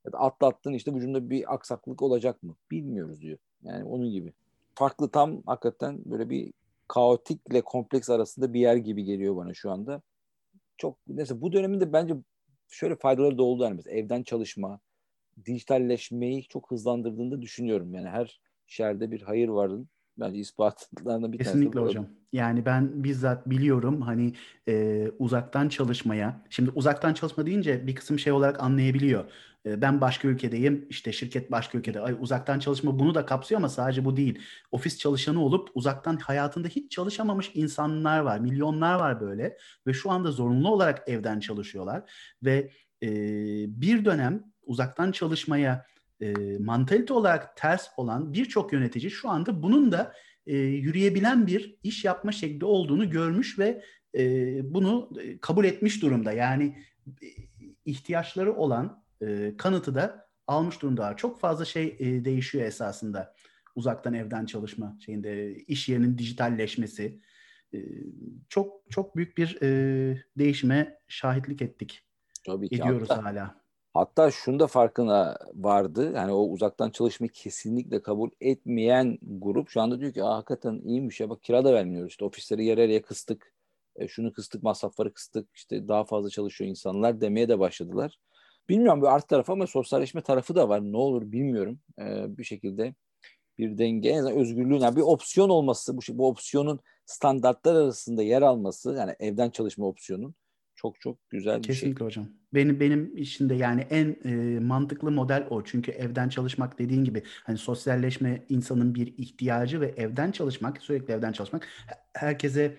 A: Ya da atlattın işte vücudunda bir aksaklık olacak mı? Bilmiyoruz diyor. Yani onun gibi. Farklı tam hakikaten böyle bir kaotikle kompleks arasında bir yer gibi geliyor bana şu anda. Çok neyse bu dönemin de bence şöyle faydaları da oldu yani mesela evden çalışma, dijitalleşmeyi çok hızlandırdığını düşünüyorum. Yani her şerde bir hayır varın Bence ispatlarından bir
B: tanesi. Kesinlikle hocam. Yani ben bizzat biliyorum hani e, uzaktan çalışmaya. Şimdi uzaktan çalışma deyince bir kısım şey olarak anlayabiliyor. E, ben başka ülkedeyim. işte şirket başka ülkede. Ay, uzaktan çalışma bunu da kapsıyor ama sadece bu değil. Ofis çalışanı olup uzaktan hayatında hiç çalışamamış insanlar var. Milyonlar var böyle. Ve şu anda zorunlu olarak evden çalışıyorlar. Ve e, bir dönem uzaktan çalışmaya e, mantalite olarak ters olan birçok yönetici şu anda bunun da e, yürüyebilen bir iş yapma şekli olduğunu görmüş ve e, bunu e, kabul etmiş durumda. Yani e, ihtiyaçları olan e, kanıtı da almış durumda. Çok fazla şey e, değişiyor esasında uzaktan evden çalışma şeyinde iş yerinin dijitalleşmesi e, çok çok büyük bir e, değişime şahitlik ettik. Tabii ki. Ediyoruz hatta, hala.
A: Hatta şunu da farkına vardı. Yani o uzaktan çalışmayı kesinlikle kabul etmeyen grup şu anda diyor ki Aa, hakikaten iyiymiş ya bak kira da vermiyoruz. İşte ofisleri yer yarıya kıstık. E, şunu kıstık, masrafları kıstık. İşte daha fazla çalışıyor insanlar demeye de başladılar. Bilmiyorum bir art tarafı ama sosyalleşme tarafı da var. Ne olur bilmiyorum. E, bir şekilde bir denge, en azından özgürlüğün, yani bir opsiyon olması, bu, bu opsiyonun standartlar arasında yer alması, yani evden çalışma opsiyonun çok çok güzel bir
B: Kesinlikle şey. Kesinlikle hocam. Benim benim işinde yani en e, mantıklı model o. Çünkü evden çalışmak dediğin gibi hani sosyalleşme insanın bir ihtiyacı ve evden çalışmak, sürekli evden çalışmak herkese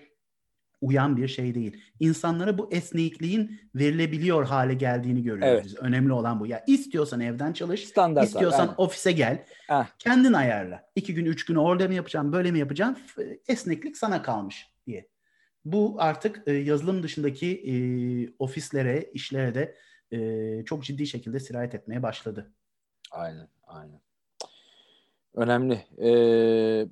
B: uyan bir şey değil. İnsanlara bu esnekliğin verilebiliyor hale geldiğini görüyoruz evet. biz. Önemli olan bu. Ya istiyorsan evden çalış, Standart istiyorsan aynen. ofise gel. Heh. Kendin ayarla. İki gün, üç gün orada mı yapacaksın, böyle mi yapacaksın? Esneklik sana kalmış. Bu artık e, yazılım dışındaki e, ofislere, işlere de e, çok ciddi şekilde sirayet etmeye başladı.
A: Aynen, aynen. Önemli. Ee,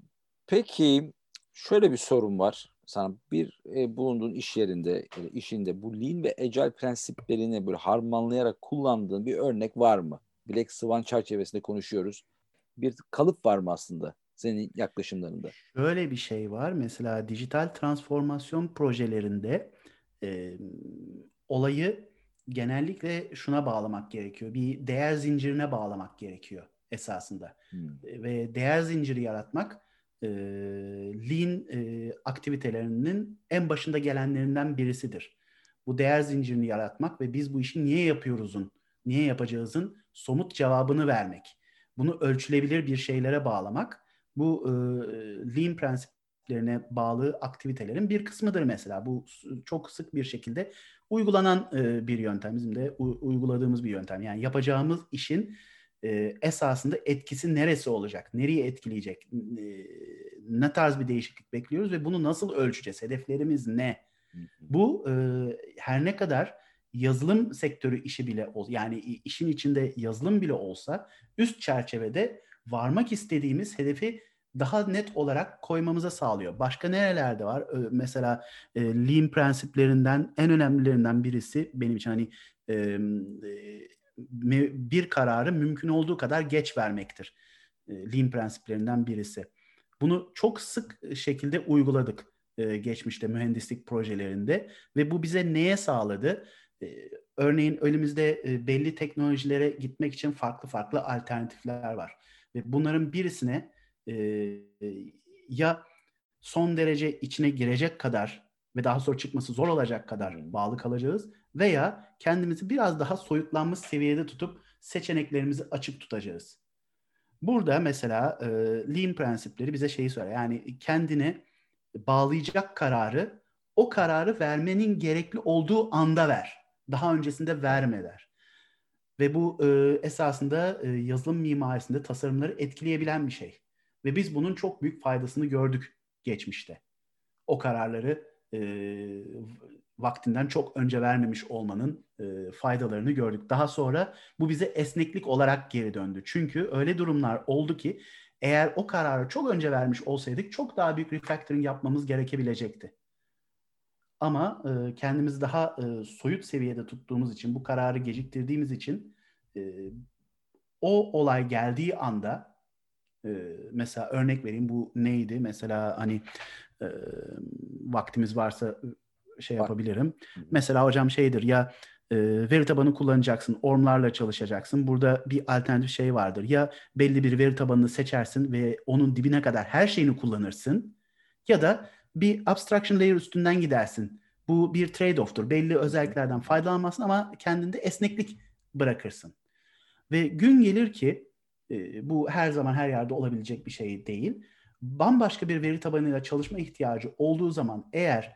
A: peki şöyle bir sorun var sana. Bir e, bulunduğun iş yerinde, e, işinde bu Lean ve Agile prensiplerini böyle harmanlayarak kullandığın bir örnek var mı? Black Swan çerçevesinde konuşuyoruz. Bir kalıp var mı aslında? Senin yaklaşımlarında?
B: Şöyle bir şey var. Mesela dijital transformasyon projelerinde e, olayı genellikle şuna bağlamak gerekiyor. Bir değer zincirine bağlamak gerekiyor esasında. Hmm. Ve değer zinciri yaratmak e, lean e, aktivitelerinin en başında gelenlerinden birisidir. Bu değer zincirini yaratmak ve biz bu işi niye yapıyoruzun, niye yapacağızın somut cevabını vermek. Bunu ölçülebilir bir şeylere bağlamak bu e, lean prensiplerine bağlı aktivitelerin bir kısmıdır mesela. Bu çok sık bir şekilde uygulanan e, bir yöntem. Bizim de u- uyguladığımız bir yöntem. Yani yapacağımız işin e, esasında etkisi neresi olacak? Nereye etkileyecek? E, ne tarz bir değişiklik bekliyoruz ve bunu nasıl ölçeceğiz? Hedeflerimiz ne? Bu e, her ne kadar yazılım sektörü işi bile ol yani işin içinde yazılım bile olsa üst çerçevede varmak istediğimiz hedefi daha net olarak koymamıza sağlıyor. Başka nerelerde var? Mesela e, Lean prensiplerinden en önemlilerinden birisi benim için hani e, bir kararı mümkün olduğu kadar geç vermektir. E, Lean prensiplerinden birisi. Bunu çok sık şekilde uyguladık e, geçmişte mühendislik projelerinde ve bu bize neye sağladı? E, örneğin önümüzde e, belli teknolojilere gitmek için farklı farklı alternatifler var ve bunların birisine e, ya son derece içine girecek kadar ve daha sonra çıkması zor olacak kadar bağlı kalacağız veya kendimizi biraz daha soyutlanmış seviyede tutup seçeneklerimizi açık tutacağız. Burada mesela e, Lean prensipleri bize şeyi söyler. Yani kendini bağlayacak kararı o kararı vermenin gerekli olduğu anda ver. Daha öncesinde verme der. Ve bu e, esasında e, yazılım mimarisinde tasarımları etkileyebilen bir şey. Ve biz bunun çok büyük faydasını gördük geçmişte. O kararları e, vaktinden çok önce vermemiş olmanın e, faydalarını gördük. Daha sonra bu bize esneklik olarak geri döndü. Çünkü öyle durumlar oldu ki eğer o kararı çok önce vermiş olsaydık çok daha büyük refactoring yapmamız gerekebilecekti. Ama e, kendimizi daha e, soyut seviyede tuttuğumuz için, bu kararı geciktirdiğimiz için e, o olay geldiği anda e, mesela örnek vereyim bu neydi? Mesela hani e, vaktimiz varsa şey yapabilirim. Mesela hocam şeydir ya e, veri tabanı kullanacaksın, ormlarla çalışacaksın. Burada bir alternatif şey vardır. Ya belli bir veri tabanını seçersin ve onun dibine kadar her şeyini kullanırsın ya da bir abstraction layer üstünden gidersin. Bu bir trade-off'tur. Belli özelliklerden faydalanmazsın ama kendinde esneklik bırakırsın. Ve gün gelir ki e, bu her zaman her yerde olabilecek bir şey değil. Bambaşka bir veri tabanıyla çalışma ihtiyacı olduğu zaman eğer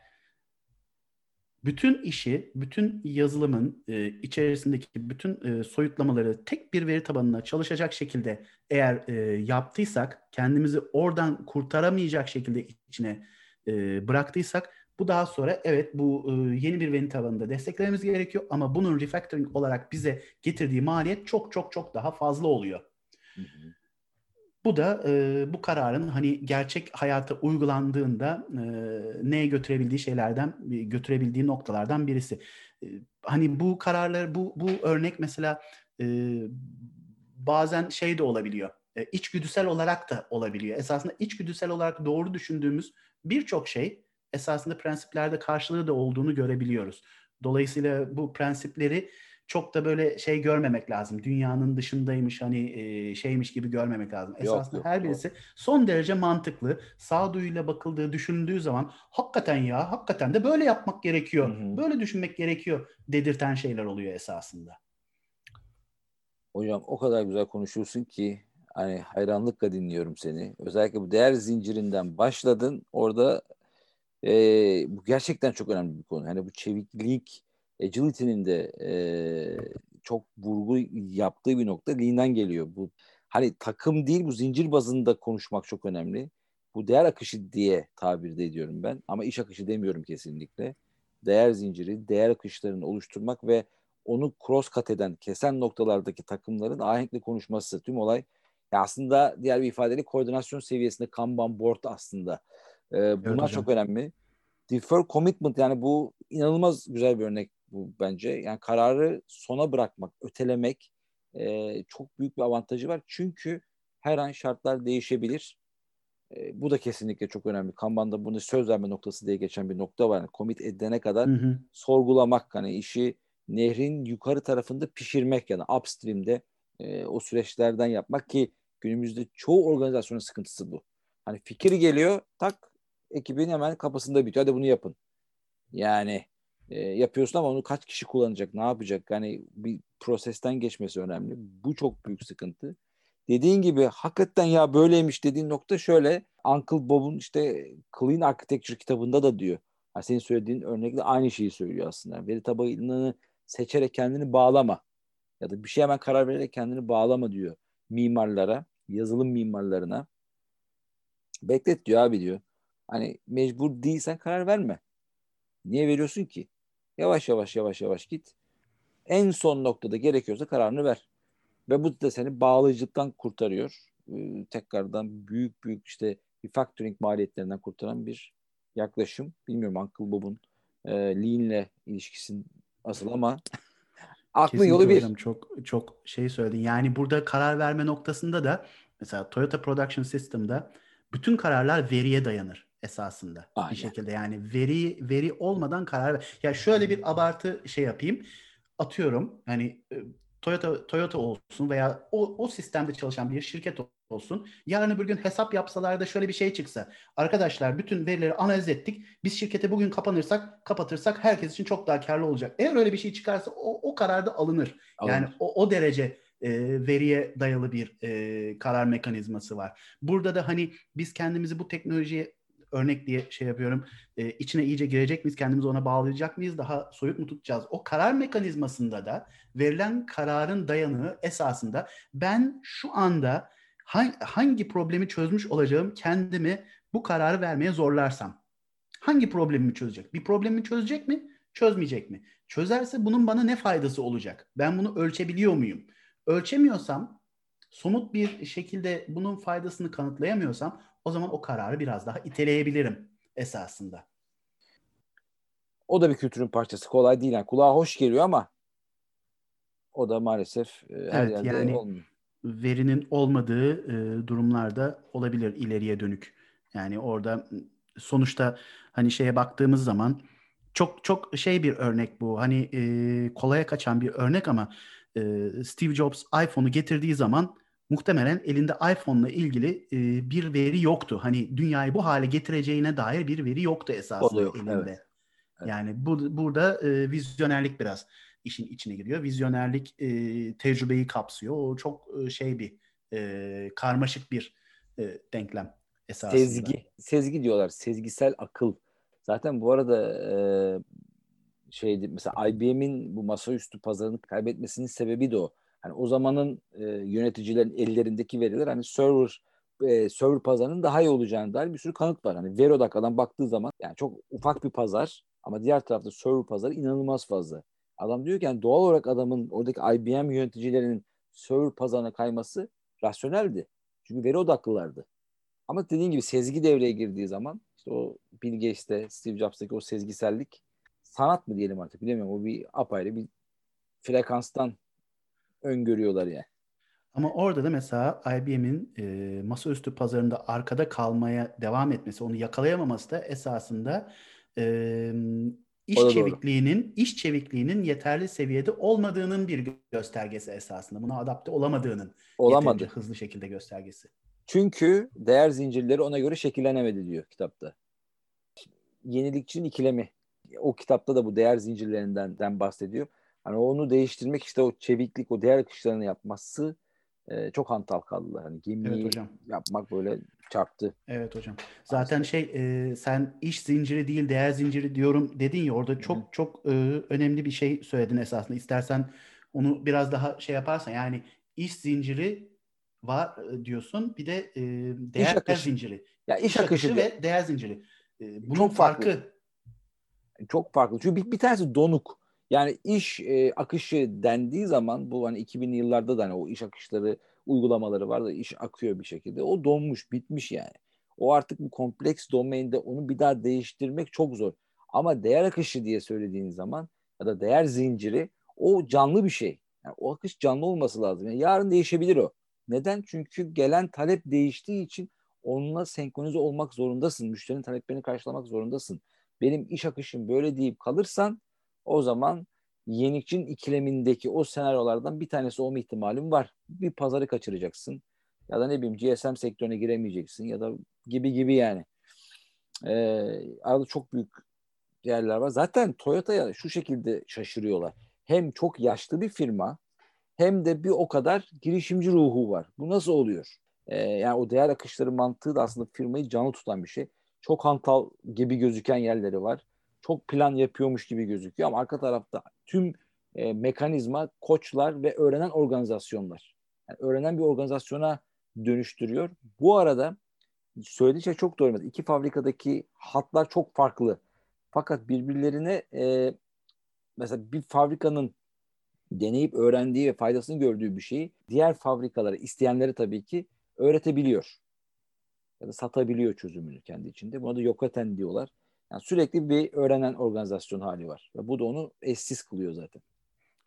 B: bütün işi, bütün yazılımın e, içerisindeki bütün e, soyutlamaları tek bir veri tabanına çalışacak şekilde eğer yaptıysak, kendimizi oradan kurtaramayacak şekilde içine e, bıraktıysak bu daha sonra evet bu e, yeni bir veri tabanında desteklememiz gerekiyor ama bunun refactoring olarak bize getirdiği maliyet çok çok çok daha fazla oluyor. Hı hı. Bu da e, bu kararın hani gerçek hayata uygulandığında e, neye götürebildiği şeylerden, götürebildiği noktalardan birisi. E, hani bu kararlar, bu bu örnek mesela e, bazen şey de olabiliyor. E, içgüdüsel olarak da olabiliyor. Esasında içgüdüsel olarak doğru düşündüğümüz birçok şey esasında prensiplerde karşılığı da olduğunu görebiliyoruz. Dolayısıyla bu prensipleri çok da böyle şey görmemek lazım. Dünyanın dışındaymış hani e, şeymiş gibi görmemek lazım. Esasında yok, yok, her birisi yok. son derece mantıklı. Sağduyuyla bakıldığı, düşünüldüğü zaman hakikaten ya, hakikaten de böyle yapmak gerekiyor. Hı hı. Böyle düşünmek gerekiyor dedirten şeyler oluyor esasında.
A: Hocam o kadar güzel konuşuyorsun ki hani hayranlıkla dinliyorum seni. Özellikle bu değer zincirinden başladın. Orada e, bu gerçekten çok önemli bir konu. Hani bu çeviklik, agility'nin de e, çok vurgu yaptığı bir nokta Lean'den geliyor. Bu hani takım değil bu zincir bazında konuşmak çok önemli. Bu değer akışı diye tabir ediyorum ben ama iş akışı demiyorum kesinlikle. Değer zinciri, değer akışlarını oluşturmak ve onu cross cut eden, kesen noktalardaki takımların ahenkli konuşması. Tüm olay ya aslında diğer bir ifadeyle koordinasyon seviyesinde Kanban board aslında. Ee, bunlar evet, çok önemli. Defer commitment yani bu inanılmaz güzel bir örnek bu bence. Yani kararı sona bırakmak, ötelemek e, çok büyük bir avantajı var. Çünkü her an şartlar değişebilir. E, bu da kesinlikle çok önemli. Kanban'da bunu söz verme noktası diye geçen bir nokta var. Yani commit edene kadar hı hı. sorgulamak hani işi nehrin yukarı tarafında pişirmek yani upstream'de e, o süreçlerden yapmak ki günümüzde çoğu organizasyonun sıkıntısı bu. Hani fikir geliyor tak ekibin hemen kapısında bitiyor. Hadi bunu yapın. Yani e, yapıyorsun ama onu kaç kişi kullanacak, ne yapacak? Yani bir prosesten geçmesi önemli. Bu çok büyük sıkıntı. Dediğin gibi hakikaten ya böyleymiş dediğin nokta şöyle. Uncle Bob'un işte Clean Architecture kitabında da diyor. Yani senin söylediğin örnekle aynı şeyi söylüyor aslında. Veri tabanını seçerek kendini bağlama. Ya da bir şey hemen karar vererek kendini bağlama diyor mimarlara, yazılım mimarlarına. Beklet diyor abi diyor. Hani mecbur değilsen karar verme. Niye veriyorsun ki? Yavaş yavaş yavaş yavaş git. En son noktada gerekiyorsa kararını ver. Ve bu da seni bağlayıcılıktan kurtarıyor. Ee, tekrardan büyük büyük işte refactoring maliyetlerinden kurtaran bir yaklaşım. Bilmiyorum Uncle Bob'un e, Lean'le ilişkisi asıl ama aklın yolu bir. Hocam,
B: çok çok şey söyledin. Yani burada karar verme noktasında da mesela Toyota Production System'da bütün kararlar veriye dayanır esasında Aynen. bir şekilde yani veri veri olmadan karar ver. Ya şöyle bir abartı şey yapayım. Atıyorum hani e, Toyota Toyota olsun veya o, o sistemde çalışan bir şirket olsun. Yarın öbür gün hesap yapsalar da şöyle bir şey çıksa. Arkadaşlar bütün verileri analiz ettik. Biz şirkete bugün kapanırsak, kapatırsak herkes için çok daha karlı olacak. Eğer öyle bir şey çıkarsa o, o karar da alınır. alınır. Yani o, o derece e, veriye dayalı bir e, karar mekanizması var. Burada da hani biz kendimizi bu teknolojiye örnek diye şey yapıyorum. E, içine iyice girecek miyiz? Kendimizi ona bağlayacak mıyız? Daha soyut mu tutacağız? O karar mekanizmasında da verilen kararın dayanığı esasında ben şu anda hangi problemi çözmüş olacağım kendimi bu kararı vermeye zorlarsam. Hangi problemimi çözecek? Bir problemi çözecek mi? Çözmeyecek mi? Çözerse bunun bana ne faydası olacak? Ben bunu ölçebiliyor muyum? Ölçemiyorsam, somut bir şekilde bunun faydasını kanıtlayamıyorsam o zaman o kararı biraz daha iteleyebilirim esasında.
A: O da bir kültürün parçası. Kolay değil. Yani kulağa hoş geliyor ama o da maalesef e, her evet, yerde yani olmuyor.
B: Verinin olmadığı e, durumlarda olabilir ileriye dönük. Yani orada sonuçta hani şeye baktığımız zaman çok çok şey bir örnek bu. Hani e, kolaya kaçan bir örnek ama e, Steve Jobs iPhone'u getirdiği zaman muhtemelen elinde iPhone'la ilgili e, bir veri yoktu. Hani dünyayı bu hale getireceğine dair bir veri yoktu esasında yok, elinde. Evet. Evet. Yani bu burada e, vizyonerlik biraz işin içine giriyor. Vizyonerlik e, tecrübeyi kapsıyor. O çok e, şey bir e, karmaşık bir e, denklem esasında.
A: Sezgi, sezgi diyorlar. Sezgisel akıl. Zaten bu arada e, şeydi mesela IBM'in bu masaüstü pazarını kaybetmesinin sebebi de o. Hani o zamanın e, yöneticilerin ellerindeki veriler hani server e, server pazarının daha iyi olacağını dair bir sürü kanıt var. Hani Verodac'dan baktığı zaman yani çok ufak bir pazar ama diğer tarafta server pazarı inanılmaz fazla. Adam diyor ki yani doğal olarak adamın oradaki IBM yöneticilerinin server pazarına kayması rasyoneldi. Çünkü veri odaklılardı. Ama dediğin gibi sezgi devreye girdiği zaman işte o Bill Gates'te, Steve Jobs'taki o sezgisellik sanat mı diyelim artık bilemiyorum. O bir apayrı bir frekanstan öngörüyorlar yani.
B: Ama orada da mesela IBM'in e, masaüstü pazarında arkada kalmaya devam etmesi, onu yakalayamaması da esasında e, iş o çevikliğinin, doğru. iş çevikliğinin yeterli seviyede olmadığının bir göstergesi esasında. Buna adapte olamadığının Olamadı. hızlı şekilde göstergesi.
A: Çünkü değer zincirleri ona göre şekillenemedi diyor kitapta. Yenilikçinin ikilemi. O kitapta da bu değer zincirlerinden bahsediyor. Hani onu değiştirmek işte o çeviklik, o değer akışlarını yapması e, çok hantal kaldılar. Hani gemiyi evet hocam. yapmak böyle çarptı.
B: Evet hocam. Zaten şey e, sen iş zinciri değil değer zinciri diyorum dedin ya orada çok Hı. çok e, önemli bir şey söyledin esasında. İstersen onu biraz daha şey yaparsan yani iş zinciri var diyorsun. Bir de e, değer akışı. zinciri. Ya iş, iş akışı, akışı ve değer zinciri. E, bunun çok farkı. farkı.
A: Çok farklı. Çünkü bir, bir tanesi donuk. Yani iş e, akışı dendiği zaman bu hani 2000'li yıllarda da hani o iş akışları uygulamaları var da iş akıyor bir şekilde. O donmuş, bitmiş yani. O artık bu kompleks domainde onu bir daha değiştirmek çok zor. Ama değer akışı diye söylediğin zaman ya da değer zinciri o canlı bir şey. Yani o akış canlı olması lazım. Yani yarın değişebilir o. Neden? Çünkü gelen talep değiştiği için onunla senkronize olmak zorundasın. Müşterinin taleplerini karşılamak zorundasın. Benim iş akışım böyle deyip kalırsan o zaman yenikçinin ikilemindeki o senaryolardan bir tanesi olma ihtimalim var. Bir pazarı kaçıracaksın ya da ne bileyim GSM sektörüne giremeyeceksin ya da gibi gibi yani. Ee, arada çok büyük yerler var. Zaten Toyota'ya şu şekilde şaşırıyorlar. Hem çok yaşlı bir firma hem de bir o kadar girişimci ruhu var. Bu nasıl oluyor? Ee, yani o değer akışları mantığı da aslında firmayı canlı tutan bir şey. Çok hantal gibi gözüken yerleri var çok plan yapıyormuş gibi gözüküyor ama arka tarafta tüm e, mekanizma koçlar ve öğrenen organizasyonlar. Yani öğrenen bir organizasyona dönüştürüyor. Bu arada söylediği şey çok doğru. İki fabrikadaki hatlar çok farklı. Fakat birbirlerine e, mesela bir fabrikanın deneyip öğrendiği ve faydasını gördüğü bir şeyi diğer fabrikalara, isteyenleri tabii ki öğretebiliyor. Ya da satabiliyor çözümünü kendi içinde. Buna da yokaten diyorlar. Yani sürekli bir öğrenen organizasyon hali var. Ve bu da onu eşsiz kılıyor zaten.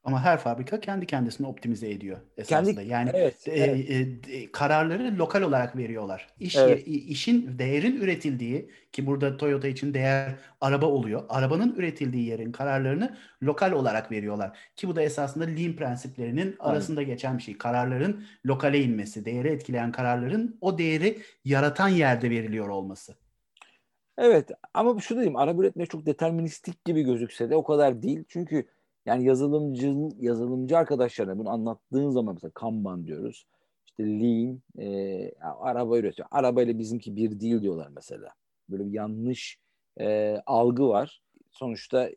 B: Ama her fabrika kendi kendisini optimize ediyor esasında. Kendi, yani evet, e, evet. E, kararları lokal olarak veriyorlar. İş evet. işin değerin üretildiği ki burada Toyota için değer araba oluyor. Arabanın üretildiği yerin kararlarını lokal olarak veriyorlar. Ki bu da esasında lean prensiplerinin Aynen. arasında geçen bir şey. Kararların lokale inmesi, değeri etkileyen kararların o değeri yaratan yerde veriliyor olması.
A: Evet ama şu diyeyim araba üretmek çok deterministik gibi gözükse de o kadar değil. Çünkü yani yazılımcı yazılımcı arkadaşlarına bunu anlattığın zaman mesela Kanban diyoruz. İşte Lean e, araba üretiyor. Arabayla bizimki bir değil diyorlar mesela. Böyle bir yanlış e, algı var. Sonuçta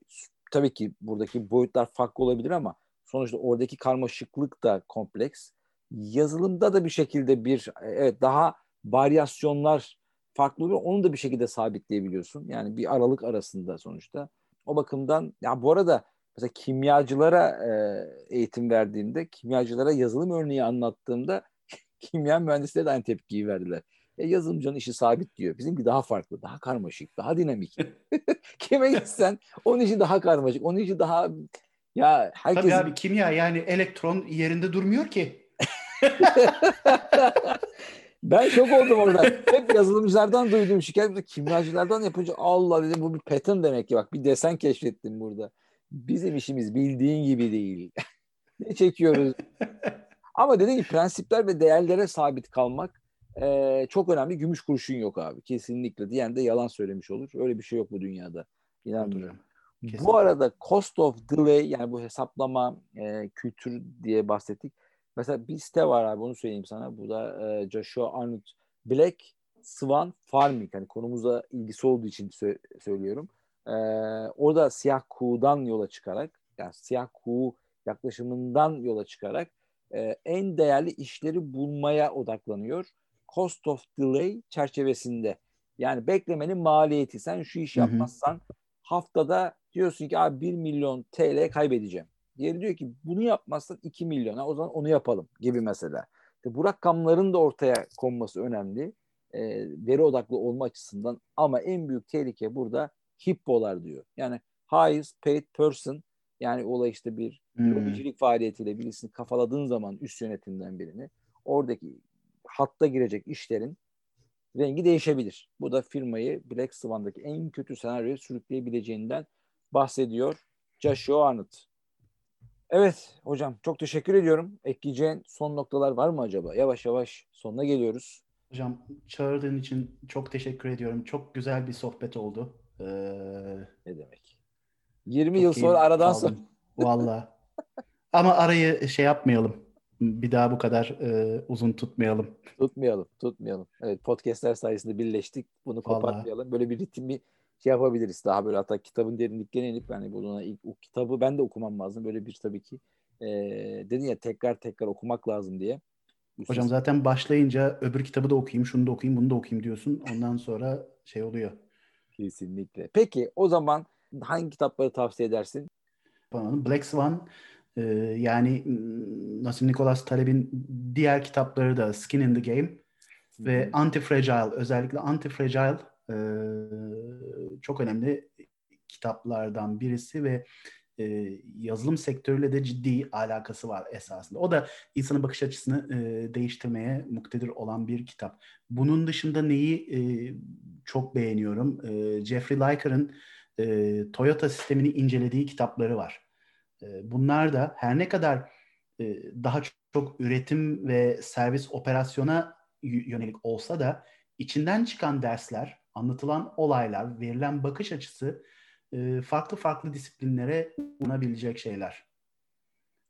A: tabii ki buradaki boyutlar farklı olabilir ama sonuçta oradaki karmaşıklık da kompleks. Yazılımda da bir şekilde bir evet daha varyasyonlar farklı oluyor. Onu da bir şekilde sabitleyebiliyorsun. Yani bir aralık arasında sonuçta. O bakımdan ya bu arada mesela kimyacılara e, eğitim verdiğimde, kimyacılara yazılım örneği anlattığımda kimya mühendisleri de aynı tepkiyi verdiler. E, yazılımcının işi sabit diyor. Bizimki daha farklı, daha karmaşık, daha dinamik. Kime gitsen onun işi daha karmaşık, onun işi daha ya
B: herkes... Tabii abi kimya yani elektron yerinde durmuyor ki.
A: Ben şok oldum orada. Hep yazılımcılardan duyduğum şikayet. Kimyacılardan yapınca Allah dedim bu bir pattern demek ki bak bir desen keşfettim burada. Bizim işimiz bildiğin gibi değil. ne çekiyoruz? Ama dediğim gibi prensipler ve değerlere sabit kalmak e, çok önemli. Gümüş kurşun yok abi. Kesinlikle. Diyen de yalan söylemiş olur. Öyle bir şey yok bu dünyada. İnanmıyorum. Kesinlikle. Bu arada cost of delay yani bu hesaplama e, kültür diye bahsettik. Mesela bir site var abi onu söyleyeyim sana. Bu da e, Joshua Arnott Black Swan Farming. Hani konumuza ilgisi olduğu için sö- söylüyorum. E, orada siyah kuğudan yola çıkarak yani siyah kuğu yaklaşımından yola çıkarak e, en değerli işleri bulmaya odaklanıyor. Cost of delay çerçevesinde. Yani beklemenin maliyeti. Sen şu iş yapmazsan haftada diyorsun ki abi 1 milyon TL kaybedeceğim. Diğeri diyor ki bunu yapmazsan 2 milyon. o zaman onu yapalım gibi mesela. İşte bu rakamların da ortaya konması önemli. E, veri odaklı olma açısından ama en büyük tehlike burada hippolar diyor. Yani highest paid person yani olay işte bir hmm. lobicilik faaliyetiyle birisini kafaladığın zaman üst yönetimden birini oradaki hatta girecek işlerin rengi değişebilir. Bu da firmayı Black Swan'daki en kötü senaryoya sürükleyebileceğinden bahsediyor Joshua Arnott. Evet hocam çok teşekkür ediyorum. Ekleyeceğin son noktalar var mı acaba? Yavaş yavaş sonuna geliyoruz.
B: Hocam çağırdığın için çok teşekkür ediyorum. Çok güzel bir sohbet oldu. Ee,
A: ne demek? 20 yıl sonra aradan sonra.
B: Valla. Ama arayı şey yapmayalım. Bir daha bu kadar e, uzun tutmayalım.
A: Tutmayalım, tutmayalım. Evet podcastler sayesinde birleştik. Bunu kopartmayalım. Böyle bir ritim bir şey yapabiliriz. Daha böyle hatta kitabın derinliklerine inip yani buna ilk o kitabı ben de okumam lazım. Böyle bir tabii ki e, dedin ya tekrar tekrar okumak lazım diye.
B: Üstüne Hocam zaten başlayınca öbür kitabı da okuyayım, şunu da okuyayım, bunu da okuyayım diyorsun. Ondan sonra şey oluyor.
A: Kesinlikle. Peki o zaman hangi kitapları tavsiye edersin?
B: Black Swan e, yani Nassim Nicholas Taleb'in diğer kitapları da Skin in the Game ve Anti-Fragile özellikle Anti-Fragile e, çok önemli kitaplardan birisi ve e, yazılım sektörüyle de ciddi alakası var esasında. O da insanın bakış açısını e, değiştirmeye muktedir olan bir kitap. Bunun dışında neyi e, çok beğeniyorum? E, Jeffrey Liker'ın e, Toyota sistemini incelediği kitapları var. E, bunlar da her ne kadar e, daha çok, çok üretim ve servis operasyona yönelik olsa da içinden çıkan dersler anlatılan olaylar, verilen bakış açısı e, farklı farklı disiplinlere unabilecek şeyler.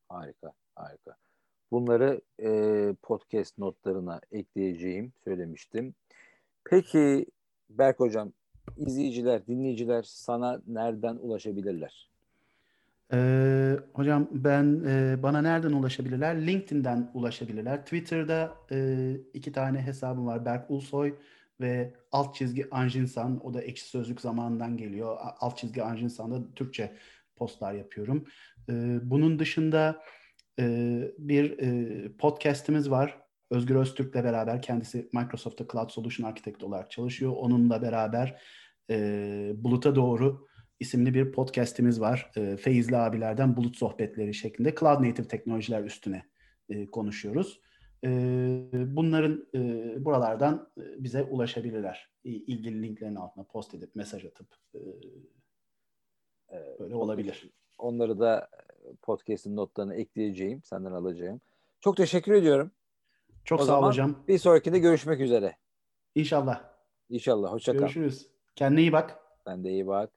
A: Harika, harika. Bunları e, podcast notlarına ekleyeceğim, söylemiştim. Peki Berk Hocam, izleyiciler, dinleyiciler sana nereden ulaşabilirler?
B: Ee, hocam ben e, bana nereden ulaşabilirler? LinkedIn'den ulaşabilirler. Twitter'da e, iki tane hesabım var. Berk Ulsoy ve alt çizgi Anjinsan o da ekşi sözlük zamanından geliyor. Alt çizgi Anjinsan'da Türkçe postlar yapıyorum. Ee, bunun dışında e, bir e, podcast'imiz var. Özgür Öztürk'le beraber kendisi Microsoft'ta Cloud Solution Architect olarak çalışıyor. Onunla beraber e, Bulut'a Doğru isimli bir podcast'imiz var. E, Feyizli abilerden bulut sohbetleri şeklinde Cloud Native teknolojiler üstüne e, konuşuyoruz. Bunların e, buralardan bize ulaşabilirler. İlgili linklerin altına post edip mesaj atıp e, böyle olabilir.
A: Onları da podcast'in notlarına ekleyeceğim. Senden alacağım. Çok teşekkür ediyorum.
B: Çok o sağ ol hocam.
A: Bir sonrakinde görüşmek üzere.
B: İnşallah.
A: İnşallah. Hoşça kal.
B: Görüşürüz. Kendine iyi bak.
A: Sen de iyi bak.